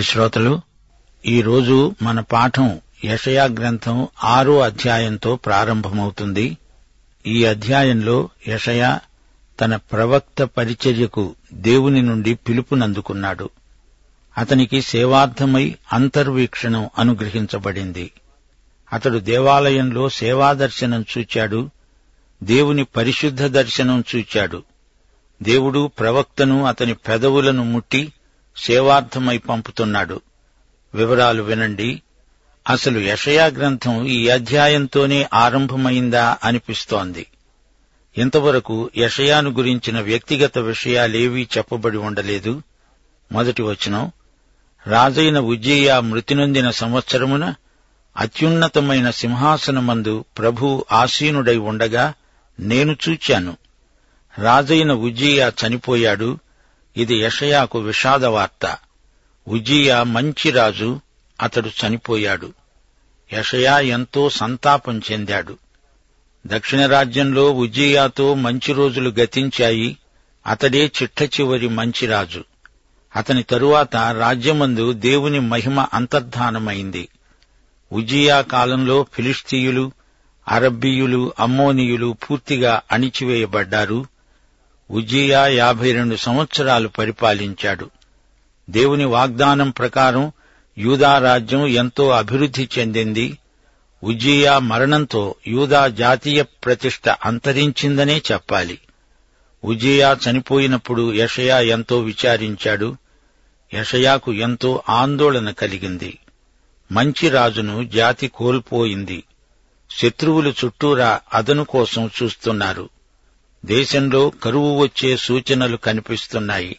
ప్రియ శ్రోతలు ఈ రోజు మన పాఠం యషయా గ్రంథం ఆరో అధ్యాయంతో ప్రారంభమవుతుంది. ఈ అధ్యాయంలో యషయా తన ప్రవక్త పరిచర్యకు దేవుని నుండి పిలుపునందుకున్నాడు. అతనికి సేవార్థమై అంతర్వీక్షణం అనుగ్రహించబడింది. అతడు దేవాలయంలో సేవాదర్శనం చూచాడు దేవుని పరిశుద్ధ దర్శనం చూచాడు. దేవుడు ప్రవక్తను అతని పెదవులను ముట్టి సేవార్థమై పంపుతున్నాడు. వివరాలు వినండి. అసలు యషయా గ్రంథం ఈ అధ్యాయంతోనే ఆరంభమైందా అనిపిస్తోంది. ఇంతవరకు యషయాను గురించిన వ్యక్తిగత విషయాలేవీ చెప్పబడి ఉండలేదు. మొదటి వచనం రాజైన ఉజ్జయ్య మృతి నొందిన సంవత్సరమున అత్యున్నతమైన సింహాసనమందు ప్రభు ఆసీనుడై ఉండగా నేను చూచాను. రాజైన ఉజ్జీయా చనిపోయాడు. ఇది యషయాకు విషాద వార్త ఉజియా మంచి రాజు అతడు చనిపోయాడు. యషయా ఎంతో సంతాపం చెందాడు. దక్షిణ రాజ్యంలో ఉజియాతో మంచి రోజులు గతించాయి. అతడే చిట్ట చివరి మంచి రాజు. అతని తరువాత రాజ్యమందు దేవుని మహిమ అంతర్ధానమైంది. ఉజియా కాలంలో ఫిలిస్తీయులు అరబ్బీయులు అమ్మోనియులు పూర్తిగా అణిచివేయబడ్డారు. ఉజ్జియా యాభై రెండు సంవత్సరాలు పరిపాలించాడు. దేవుని వాగ్దానం ప్రకారం యూదా రాజ్యం ఎంతో అభివృద్ధి చెందింది. ఉజ్జియా మరణంతో యూదా జాతీయ ప్రతిష్ట అంతరించిందనే చెప్పాలి. ఉజ్జియా చనిపోయినప్పుడు యషయా ఎంతో విచారించాడు. యషయాకు ఎంతో ఆందోళన కలిగింది. మంచి రాజును జాతి కోల్పోయింది. శత్రువులు చుట్టూరా అదను కోసం చూస్తున్నారు. దేశంలో కరువు వచ్చే సూచనలు కనిపిస్తున్నాయి.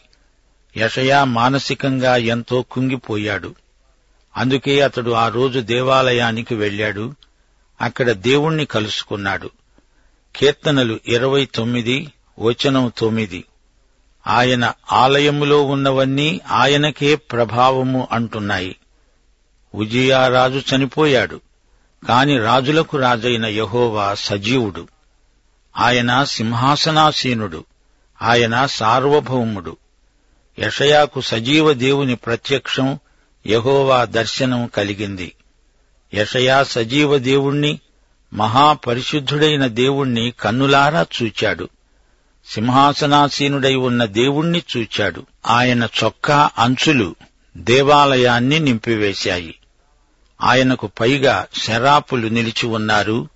యషయా మానసికంగా ఎంతో కుంగిపోయాడు. అందుకే అతడు ఆ రోజు దేవాలయానికి వెళ్ళాడు. అక్కడ దేవుణ్ణి కలుసుకున్నాడు. కీర్తనలు ఇరవై తొమ్మిది వచనం తొమ్మిది. ఆయన ఆలయములో ఉన్నవన్నీ ఆయనకే ప్రభావము అంటున్నాయి. ఉజియారాజు చనిపోయాడు కాని రాజులకు రాజైన యహోవా సజీవుడు. ఆయన సింహాసనాసీనుడు. ఆయన సార్వభౌముడు. యషయాకు సజీవ దేవుని ప్రత్యక్షం యహోవా దర్శనం కలిగింది. యషయా సజీవ దేవుణ్ణి మహాపరిశుద్ధుడైన దేవుణ్ణి కన్నులారా చూచాడు. సింహాసనాసీనుడై ఉన్న దేవుణ్ణి చూచాడు. ఆయన చొక్కా అంచులు దేవాలయాన్ని నింపివేశాయి. ఆయనకు పైగా శరాపులు నిలిచి ఉన్నారు.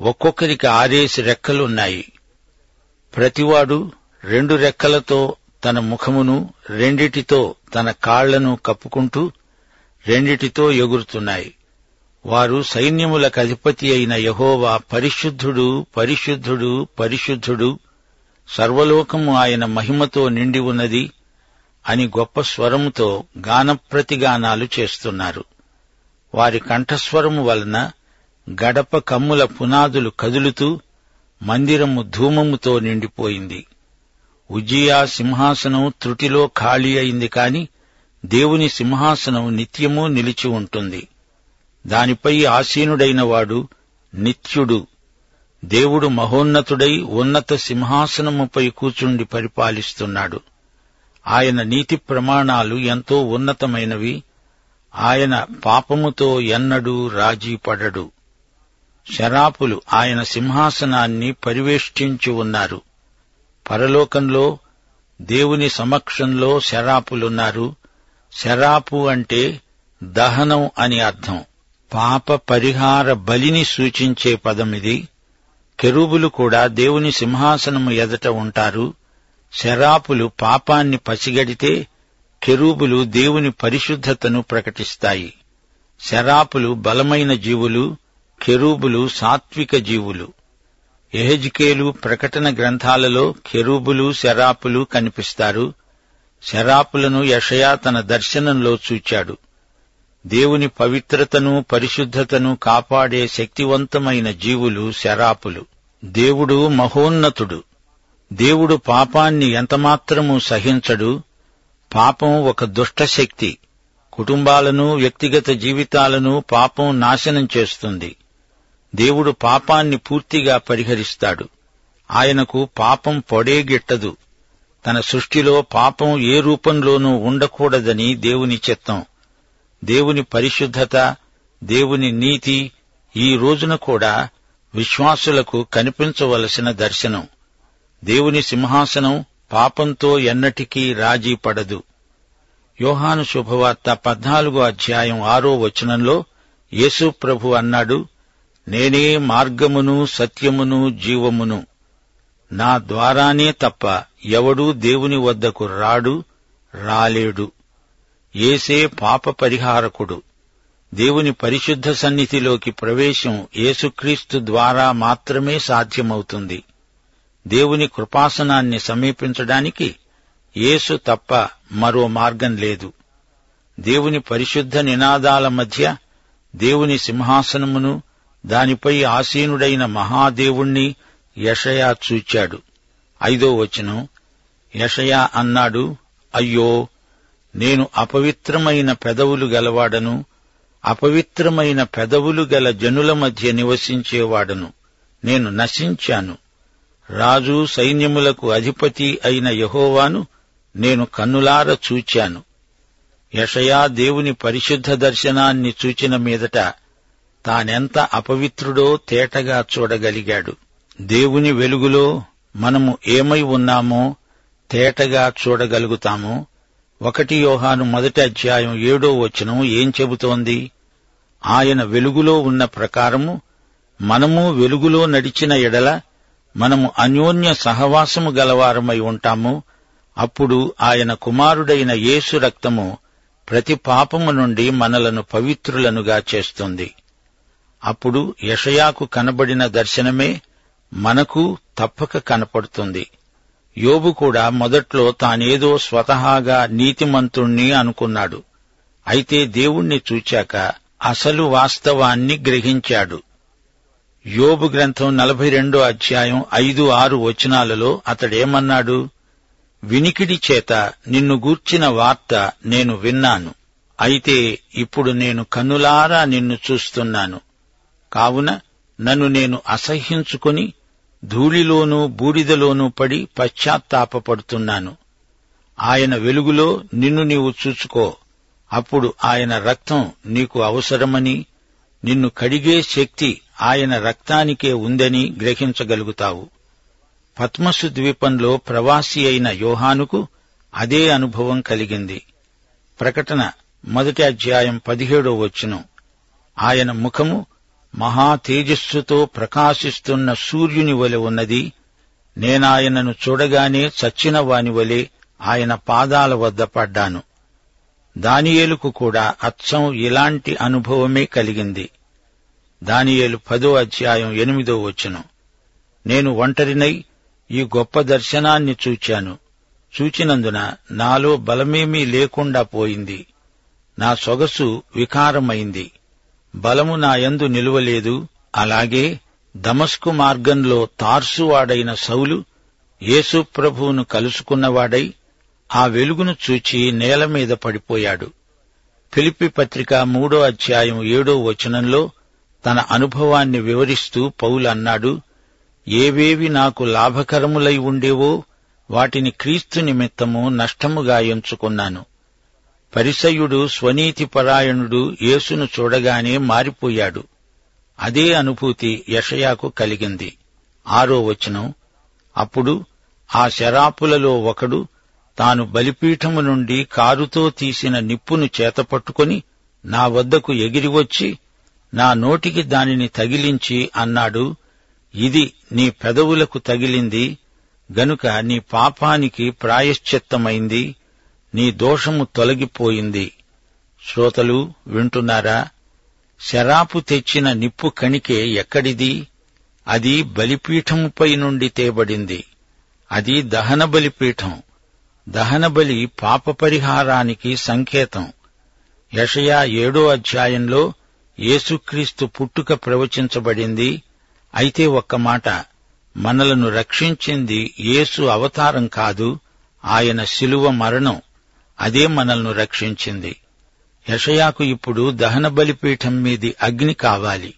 ఒక్కొక్కరికి ఆరేసి రెక్కలున్నాయి ప్రతివాడు రెండు రెక్కలతో తన ముఖమును రెండిటితో తన కాళ్ళను కప్పుకుంటూ రెండిటితో ఎగురుతున్నాయి. వారు సైన్యములకు అధిపతి అయిన యహోవా పరిశుద్ధుడు పరిశుద్ధుడు పరిశుద్ధుడు సర్వలోకము ఆయన మహిమతో నిండి ఉన్నది అని గొప్ప స్వరముతో గానప్రతిగానాలు చేస్తున్నారు. వారి కంఠస్వరము వలన గడప కమ్ముల పునాదులు కదులుతూ మందిరము ధూమముతో నిండిపోయింది. ఉజియా సింహాసనం త్రుటిలో ఖాళీ అయింది కాని దేవుని సింహాసనం నిత్యము నిలిచి ఉంటుంది. దానిపై ఆసీనుడైన వాడు నిత్యుడు. దేవుడు మహోన్నతుడై ఉన్నత సింహాసనముపై కూచుండి పరిపాలిస్తున్నాడు. ఆయన నీతి ప్రమాణాలు ఎంతో ఉన్నతమైనవి. ఆయన పాపముతో ఎన్నడూ రాజీపడడు. శరాపులు ఆయన సింహాసనాన్ని పరివేష్టించి ఉన్నారు. పరలోకంలో దేవుని సమక్షంలో శరాపులున్నారు. శరాపు అంటే దహనం అని అర్థం. పాప పరిహార బలిని సూచించే పదమిది కెరూబులు కూడా దేవుని సింహాసనము ఎదట ఉంటారు. శరాపులు పాపాన్ని పసిగడితే కెరూబులు దేవుని పరిశుద్ధతను ప్రకటిస్తాయి. శరాపులు బలమైన జీవులు కెరూబులు సాత్విక జీవులు. ఎహెజ్కేలు ప్రకటన గ్రంథాలలో కెరూబులు శరాపులు కనిపిస్తారు. శరాపులను యషయా తన దర్శనంలో చూచాడు. దేవుని పవిత్రతను పరిశుద్ధతను కాపాడే శక్తివంతమైన జీవులు శరాపులు. దేవుడు మహోన్నతుడు. దేవుడు పాపాన్ని ఎంతమాత్రము సహించడు. పాపం ఒక దుష్ట శక్తి. కుటుంబాలను వ్యక్తిగత జీవితాలను పాపం నాశనం చేస్తుంది. దేవుడు పాపాన్ని పూర్తిగా పరిహరిస్తాడు. ఆయనకు పాపం పొడేగిట్టదు. తన సృష్టిలో పాపం ఏ రూపంలోనూ ఉండకూడదని దేవుని చిత్తం. దేవుని పరిశుద్ధత దేవుని నీతి ఈ రోజున కూడా విశ్వాసులకు కనిపించవలసిన దర్శనం. దేవుని సింహాసనం పాపంతో ఎన్నటికీ రాజీ పడదు. యోహాను శుభవార్త పద్నాలుగో అధ్యాయం ఆరో వచనంలో యేసు ప్రభు అన్నాడు నేనే మార్గమును సత్యమును జీవమును. నా ద్వారానే తప్ప ఎవడూ దేవుని వద్దకు రాడు రాలేడు. ఏసే పాప పరిహారకుడు దేవుని పరిశుద్ధ సన్నిధిలోకి ప్రవేశం యేసుక్రీస్తు ద్వారా మాత్రమే సాధ్యమవుతుంది. దేవుని కృపాసనాన్ని సమీపించడానికి యేసు తప్ప మరో మార్గం లేదు. దేవుని పరిశుద్ధ నినాదాల మధ్య దేవుని సింహాసనమును దానిపై ఆసీనుడైన మహాదేవుణ్ణి యషయా చూచాడు. ఐదో వచనం యషయా అన్నాడు అయ్యో నేను అపవిత్రమైన పెదవులు గలవాడను అపవిత్రమైన పెదవులు గల జనుల మధ్య నివసించేవాడను నేను నశించాను. రాజు సైన్యములకు అధిపతి అయిన యహోవాను నేను కన్నులార చూచాను. యషయా దేవుని పరిశుద్ధ దర్శనాన్ని చూచిన మీదట తానెంత అపవిత్రుడో తేటగా చూడగలిగాడు. దేవుని వెలుగులో మనము ఏమై ఉన్నామో తేటగా చూడగలుగుతాము. ఒకటి యోహాను మొదటి అధ్యాయం ఏడో వచనం ఏం చెబుతోంది? ఆయన వెలుగులో ఉన్న ప్రకారము మనము వెలుగులో నడిచిన ఎడల మనము అన్యోన్య సహవాసము గలవారమై ఉంటాము. అప్పుడు ఆయన కుమారుడైన యేసు రక్తము ప్రతి పాపము నుండి మనలను పవిత్రులనుగా చేస్తుంది. అప్పుడు యషయాకు కనబడిన దర్శనమే మనకు తప్పక కనపడుతుంది. యోబు కూడా మొదట్లో తానేదో స్వతహాగా నీతిమంతుణ్ణి అనుకున్నాడు. అయితే దేవుణ్ణి చూచాక అసలు వాస్తవాన్ని గ్రహించాడు. యోబు గ్రంథం నలభై రెండో అధ్యాయం ఐదు ఆరు వచనాలలో అతడేమన్నాడు? వినికిడి చేత నిన్ను గూర్చిన వార్త నేను విన్నాను. అయితే ఇప్పుడు నేను కన్నులారా నిన్ను చూస్తున్నాను. కావున నన్ను నేను అసహ్యించుకొని ధూళిలోనూ బూడిదలోనూ పడి పశ్చాత్తాపపడుతున్నాను. ఆయన వెలుగులో నిన్ను నీవు చూచుకో అప్పుడు ఆయన రక్తం నీకు అవసరమని నిన్ను కడిగే శక్తి ఆయన రక్తానికే ఉందని గ్రహించగలుగుతావు. పద్మసు ద్వీపంలో ప్రవాసి అయిన యోహానుకు అదే అనుభవం కలిగింది. ప్రకటన మొదటి అధ్యాయం పదిహేడో వచ్చును ఆయన ముఖము మహా తేజస్సుతో ప్రకాశిస్తున్న సూర్యుని వలె ఉన్నది. నేనాయనను చూడగానే చచ్చిన వాని వలె ఆయన పాదాల వద్ద పడ్డాను. దానియేలుకు కూడా అచ్చం ఇలాంటి అనుభవమే కలిగింది. దానియేలు పదో అధ్యాయం ఎనిమిదో వచనం. నేను ఒంటరినై ఈ గొప్ప దర్శనాన్ని చూచాను. చూచినందున నాలో బలమేమీ లేకుండా పోయింది. నా సొగసు వికారమైంది. బలము నాయందు నిలువలేదు. అలాగే దమస్కు మార్గంలో తార్సువాడైన సౌలు యేసుప్రభువును కలుసుకున్నవాడై ఆ వెలుగును చూచి నేల మీద పడిపోయాడు. ఫిలిపి పత్రిక మూడో అధ్యాయం ఏడో వచనంలో తన అనుభవాన్ని వివరిస్తూ పౌలు అన్నాడు ఏవేవి నాకు లాభకరములై ఉండేవో వాటిని క్రీస్తు నిమిత్తము నష్టముగా ఎంచుకున్నాను. పరిసయుడు స్వనీతిపరాయణుడు యేసును చూడగానే మారిపోయాడు. అదే అనుభూతి యషయాకు కలిగింది. ఆరో వచనం. అప్పుడు ఆ శరాపులలో ఒకడు తాను బలిపీఠము నుండి కారుతో తీసిన నిప్పును చేతపట్టుకుని నా వద్దకు ఎగిరివచ్చి నా నోటికి దానిని తగిలించి అన్నాడు ఇది నీ పెదవులకు తగిలింది గనుక నీ పాపానికి ప్రాయశ్చిత్తమైంది. నీ దోషము తొలగిపోయింది. శ్రోతలు వింటున్నారా? శరాపు తెచ్చిన నిప్పు కణికే ఎక్కడిది? అది బలిపీఠముపై నుండి తేబడింది. అది దహన బలిపీఠం దహన బలి పాప పరిహారానికి సంకేతం. యషయా ఏడో అధ్యాయంలో యేసుక్రీస్తు పుట్టుక ప్రవచించబడింది. అయితే ఒక్క మాట మనలను రక్షించింది యేసు అవతారం కాదు ఆయన శిలువ మరణం. అదే మనల్ని రక్షించింది. యషయాకు ఇప్పుడు దహన బలిపీఠం మీది అగ్ని కావాలి.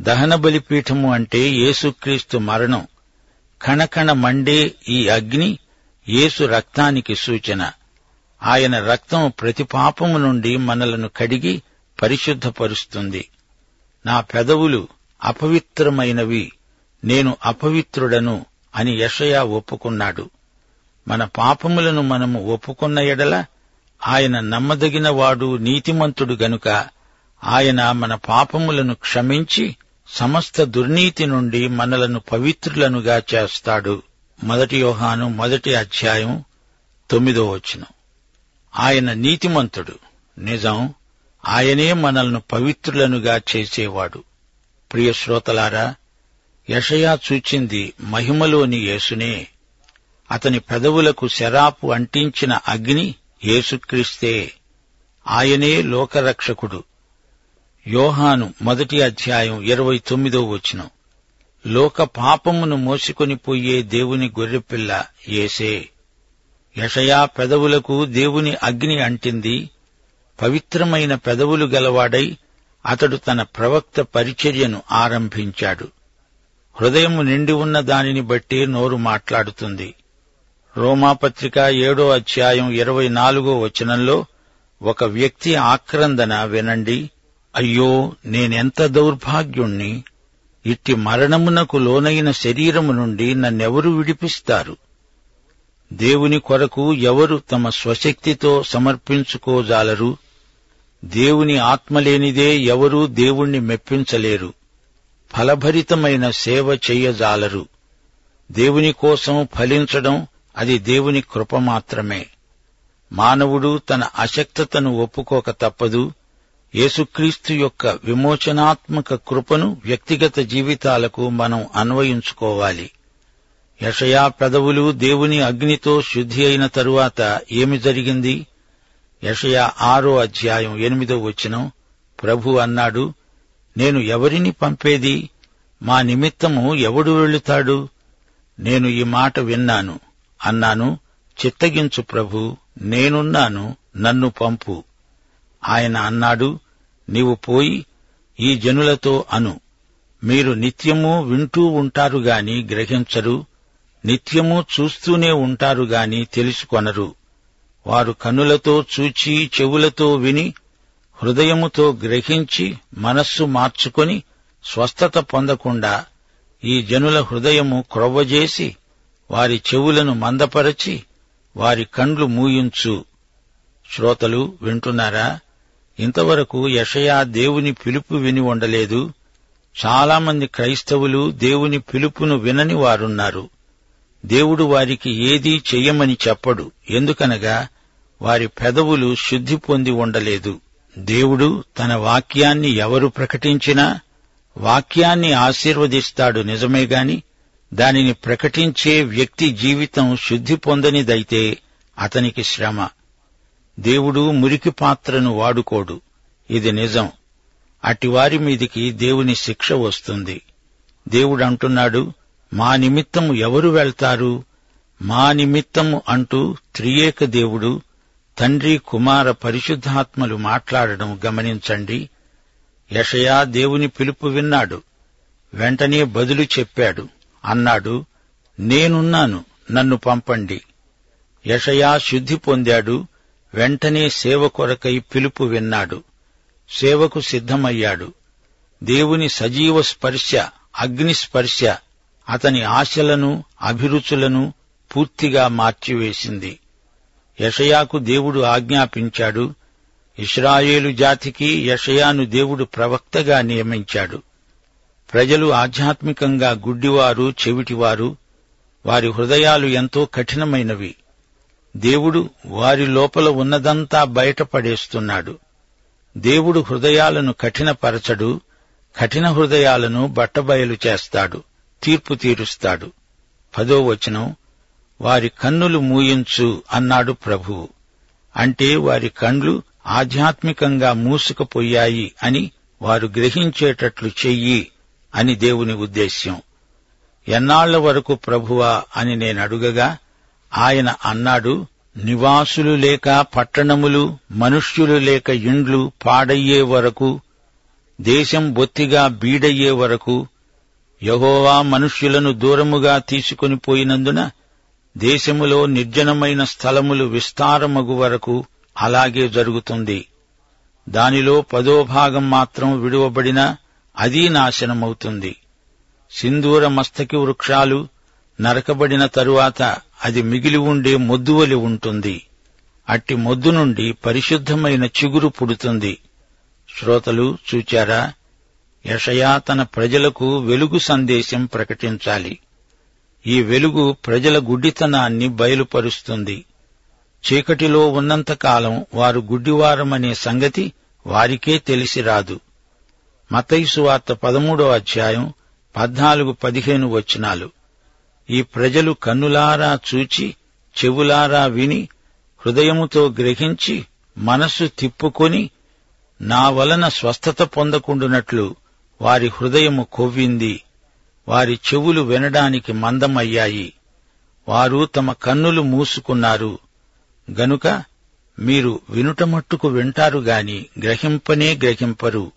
దహన బలిపీఠము అంటే యేసుక్రీస్తు మరణం. కణకణ మండే ఈ అగ్ని యేసు రక్తానికి సూచన. ఆయన రక్తం ప్రతి పాపము నుండి మనలను కడిగి పరిశుద్ధపరుస్తుంది. నా పెదవులు అపవిత్రమైనవి నేను అపవిత్రుడను అని యషయా ఒప్పుకున్నాడు. మన పాపములను మనము ఒప్పుకున్న ఎడల ఆయన నమ్మదగినవాడు నీతిమంతుడు గనుక ఆయన మన పాపములను క్షమించి సమస్త దుర్నీతి నుండి మనలను పవిత్రులనుగా చేస్తాడు. మొదటి యోహాను మొదటి అధ్యాయం తొమ్మిదో వచనం. ఆయన నీతిమంతుడు. నిజం ఆయనే మనల్ని పవిత్రులనుగా చేసేవాడు. ప్రియ శ్రోతలారా యషయా చూచింది మహిమలోని యేసునే. అతని పెదవులకు శరాపు అంటించిన అగ్ని యేసుక్రీస్తే ఆయనే లోకరక్షకుడు. యోహాను మొదటి అధ్యాయం ఇరవై తొమ్మిదో వచనం. లోక పాపమును మోసుకొని పోయే దేవుని గొర్రెపిల్ల ఏసే యషయా పెదవులకు దేవుని అగ్ని అంటింది. పవిత్రమైన పెదవులు గలవాడై అతడు తన ప్రవక్త పరిచర్యను ఆరంభించాడు. హృదయము నిండి ఉన్న దానిని బట్టి నోరు మాట్లాడుతుంది. రోమాపత్రిక ఏడో అధ్యాయం ఇరవై నాలుగో వచనంలో ఒక వ్యక్తి ఆక్రందన వినండి అయ్యో నేనెంత దౌర్భాగ్యుణ్ణి? ఇట్టి మరణమునకు లోనైన శరీరము నుండి నన్నెవరు విడిపిస్తారు? దేవుని కొరకు ఎవరు తమ స్వశక్తితో సమర్పించుకోజాలరు? దేవుని ఆత్మలేనిదే ఎవరూ దేవుణ్ణి మెప్పించలేరు. ఫలభరితమైన సేవ చెయ్యజాలరు దేవుని కోసం ఫలించడం అది దేవుని కృప మాత్రమే. మానవుడు తన అశక్తతను ఒప్పుకోక తప్పదు. యేసుక్రీస్తు యొక్క విమోచనాత్మక కృపను వ్యక్తిగత జీవితాలకు మనం అన్వయించుకోవాలి. యషయా పెదవులు దేవుని అగ్నితో శుద్ధి అయిన తరువాత ఏమి జరిగింది? యషయా ఆరో అధ్యాయం ఎనిమిదో వచనం. ప్రభు అన్నాడు నేను ఎవరిని పంపేది? మా నిమిత్తము ఎవడు వెళుతాడు? నేను ఈ మాట విన్నాను. అన్నాను చిత్తగించు ప్రభు నేనున్నాను నన్ను పంపు. ఆయన అన్నాడు నీవు పోయి ఈ జనులతో అను. మీరు నిత్యము వింటూ ఉంటారు గాని గ్రహించరు నిత్యము చూస్తూనే ఉంటారు గాని తెలుసుకొనరు. వారు కన్నులతో చూచి చెవులతో విని హృదయముతో గ్రహించి మనస్సు మార్చుకొని స్వస్థత పొందకుండా ఈ జనుల హృదయము క్రొవ్వజేసి వారి చెవులను మందపరచి వారి కండ్లు మూయించు. శ్రోతలు వింటున్నారా? ఇంతవరకు యషయా దేవుని పిలుపు విని ఉండలేదు. చాలామంది క్రైస్తవులు దేవుని పిలుపును వినని వారున్నారు. దేవుడు వారికి ఏదీ చెయ్యమని చెప్పడు. ఎందుకనగా వారి పెదవులు శుద్ధి పొంది ఉండలేదు. దేవుడు తన వాక్యాన్ని ఎవరు ప్రకటించినా వాక్యాన్ని ఆశీర్వదిస్తాడు నిజమే గాని దానిని ప్రకటించే వ్యక్తి జీవితం శుద్ధి పొందనిదైతే అతనికి శ్రమ. దేవుడు మురికి పాత్రను వాడుకోడు. ఇది నిజం. అటివారి మీదికి దేవుని శిక్ష వస్తుంది. దేవుడు అంటున్నాడు మా నిమిత్తము ఎవరు వెళ్తారు? మా నిమిత్తము అంటూ త్రియేక దేవుడు తండ్రి కుమార పరిశుద్ధాత్మలు మాట్లాడడం గమనించండి. యషయా దేవుని పిలుపు విన్నాడు. వెంటనే బదులు చెప్పాడు. అన్నాడు నేనున్నాను నన్ను పంపండి. యషయా శుద్ధి పొందాడు వెంటనే సేవ కొరకై పిలుపు విన్నాడు సేవకు సిద్ధమయ్యాడు. దేవుని సజీవ స్పర్శ అగ్నిస్పర్శ అతని ఆశలను అభిరుచులను పూర్తిగా మార్చివేసింది. యషయాకు దేవుడు ఆజ్ఞాపించాడు ఇస్రాయేలు జాతికి యషయాను దేవుడు ప్రవక్తగా నియమించాడు. ప్రజలు ఆధ్యాత్మికంగా గుడ్డివారు చెవిటివారు వారి హృదయాలు ఎంతో కఠినమైనవి. దేవుడు వారి లోపల ఉన్నదంతా బయటపడేస్తున్నాడు. దేవుడు హృదయాలను కఠినపరచడు కఠిన హృదయాలను బట్టబయలు చేస్తాడు తీర్పు తీరుస్తాడు. పదో వచనం వారి కన్నులు మూయించు అన్నాడు ప్రభువు అంటే వారి కండ్లు ఆధ్యాత్మికంగా మూసుకుపోయాయి అని వారు గ్రహించేటట్లు చెయ్యి. అని దేవుని ఉద్దేశ్యం. ఎన్నాళ్ళ వరకు ప్రభువా అని నేనడుగగా ఆయన అన్నాడు నివాసులు లేక పట్టణములు మనుష్యులు లేక ఇండ్లు పాడయ్యే వరకు దేశం బొత్తిగా బీడయ్యే వరకు యహోవా మనుష్యులను దూరముగా తీసుకొని పోయినందున దేశములో నిర్జనమైన స్థలములు విస్తారమగు వరకు అలాగే జరుగుతుంది. దానిలో పదో భాగం మాత్రం విడువబడినా అదీ నాశనమవుతుంది. సింధూర మస్తకి వృక్షాలు నరకబడిన తరువాత అది మిగిలి ఉండే మొద్దువలి ఉంటుంది. అట్టి మొద్దు నుండి పరిశుద్ధమైన చిగురు పుడుతుంది. శ్రోతలు చూచారా? యషయా తన ప్రజలకు వెలుగు సందేశం ప్రకటించాలి. ఈ వెలుగు ప్రజల గుడ్డితనాన్ని బయలుపరుస్తుంది. చీకటిలో ఉన్నంతకాలం వారు గుడ్డివారమనే సంగతి వారికే తెలిసి రాదు. మతైసు వార్త పదమూడో అధ్యాయం పద్నాలుగు పదిహేను వచనాలు. ఈ ప్రజలు కన్నులారా చూచి చెవులారా విని హృదయముతో గ్రహించి మనస్సు తిప్పుకొని నా వలన స్వస్థత పొందకుండునట్లు వారి హృదయము కొవ్వింది. వారి చెవులు వినడానికి మందమయ్యాయి. వారు తమ కన్నులు మూసుకున్నారు. గనుక మీరు వినుట మట్టుకు వింటారు గాని గ్రహింపనే గ్రహింపరు.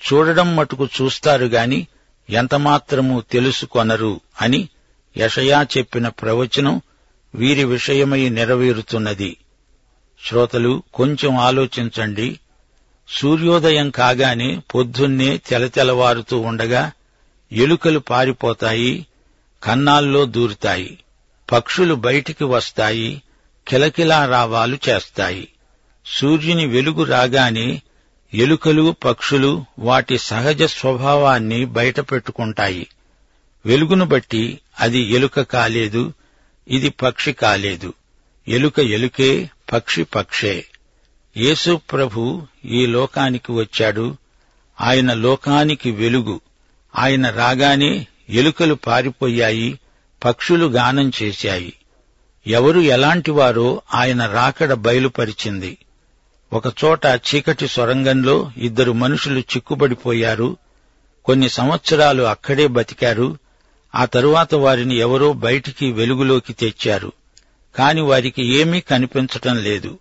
చూడడం మటుకు చూస్తారు గాని ఎంతమాత్రము తెలుసుకొనరు అని యషయా చెప్పిన ప్రవచనం వీరి విషయమై నెరవేరుతున్నది. శ్రోతలు కొంచెం ఆలోచించండి. సూర్యోదయం కాగానే పొద్దున్నే తెలతెలవారుతూ ఉండగా ఎలుకలు పారిపోతాయి కన్నాల్లో దూరుతాయి పక్షులు బయటికి వస్తాయి కిలకిలా రావాలు చేస్తాయి. సూర్యుని వెలుగు రాగానే ఎలుకలు పక్షులు వాటి సహజ స్వభావాన్ని బయటపెట్టుకుంటాయి. వెలుగును బట్టి అది ఎలుక కాలేదు ఇది పక్షి కాలేదు. ఎలుక ఎలుకే పక్షి పక్షే. యేసు ప్రభు ఈ లోకానికి వచ్చాడు. ఆయన లోకానికి వెలుగు. ఆయన రాగానే ఎలుకలు పారిపోయాయి పక్షులు గానం చేశాయి. ఎవరు ఎలాంటివారో ఆయన రాకడ బయలుపరిచింది. ఒకచోట చీకటి సొరంగంలో ఇద్దరు మనుషులు చిక్కుబడిపోయారు. కొన్ని సంవత్సరాలు అక్కడే బతికారు. ఆ తరువాత వారిని ఎవరో బయటికి వెలుగులోకి తెచ్చారు. కాని వారికి ఏమీ కనిపించటం లేదు.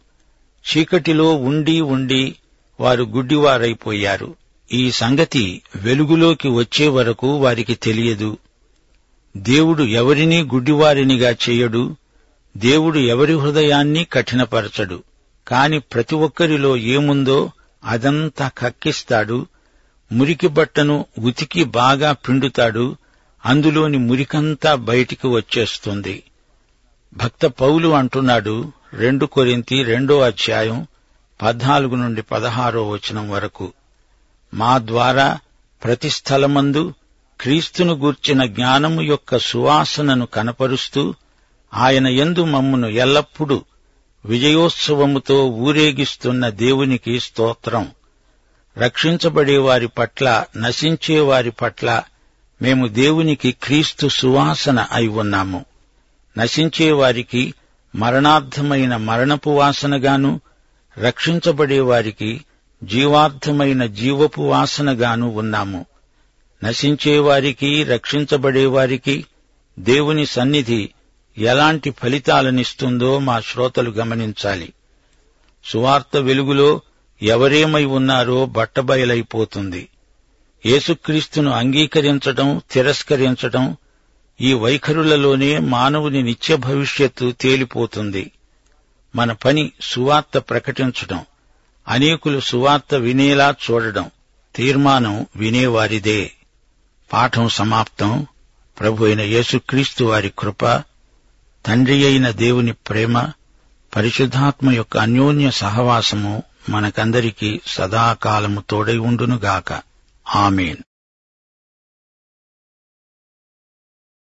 చీకటిలో ఉండి ఉండి వారు గుడ్డివారైపోయారు. ఈ సంగతి వెలుగులోకి వచ్చే వరకు వారికి తెలియదు. దేవుడు ఎవరినీ గుడ్డివారినిగా చేయడు. దేవుడు ఎవరి హృదయాన్ని కఠినపరచడు. కాని ప్రతి ఒక్కరిలో ఏముందో అదంతా కక్కిస్తాడు. మురికి బట్టను ఉతికి బాగా పిండుతాడు. అందులోని మురికంతా బయటికి వచ్చేస్తుంది. భక్త పౌలు అంటున్నాడు రెండు కొరింతి రెండో అధ్యాయం పద్నాలుగు నుండి పదహారో వచనం వరకు. మా ద్వారా ప్రతి స్థలమందు క్రీస్తును గూర్చిన జ్ఞానము యొక్క సువాసనను కనపరుస్తూ ఆయన ఎందు మమ్మును ఎల్లప్పుడూ విజయోత్సవముతో ఊరేగిస్తున్న దేవునికి స్తోత్రం. రక్షించబడే వారి పట్ల నశించే వారి పట్ల మేము దేవునికి క్రీస్తు సువాసన అయి ఉన్నాము. నశించే వారికి మరణార్థమైన మరణపు వాసనగాను రక్షించబడే వారికి జీవార్థమైన జీవపు వాసనగాను ఉన్నాము. నశించేవారికి రక్షించబడేవారికి దేవుని సన్నిధి ఎలాంటి ఫలితాలనిస్తుందో మా శ్రోతలు గమనించాలి. సువార్త వెలుగులో ఎవరేమై ఉన్నారో బట్టబయలైపోతుంది. యేసుక్రీస్తును అంగీకరించటం తిరస్కరించటం ఈ వైఖరులలోనే మానవుని నిత్య భవిష్యత్తు తేలిపోతుంది. మన పని సువార్త ప్రకటించటం అనేకులు సువార్త వినేలా చూడడం తీర్మానం వినేవారిదే. పాఠం సమాప్తం. ప్రభు అయిన యేసుక్రీస్తు వారి కృప తండ్రి అయిన దేవుని ప్రేమ పరిశుద్ధాత్మ యొక్క అన్యోన్య సహవాసము మనకందరికీ సదాకాలము తోడై ఉండునుగాక. ఆమెన్.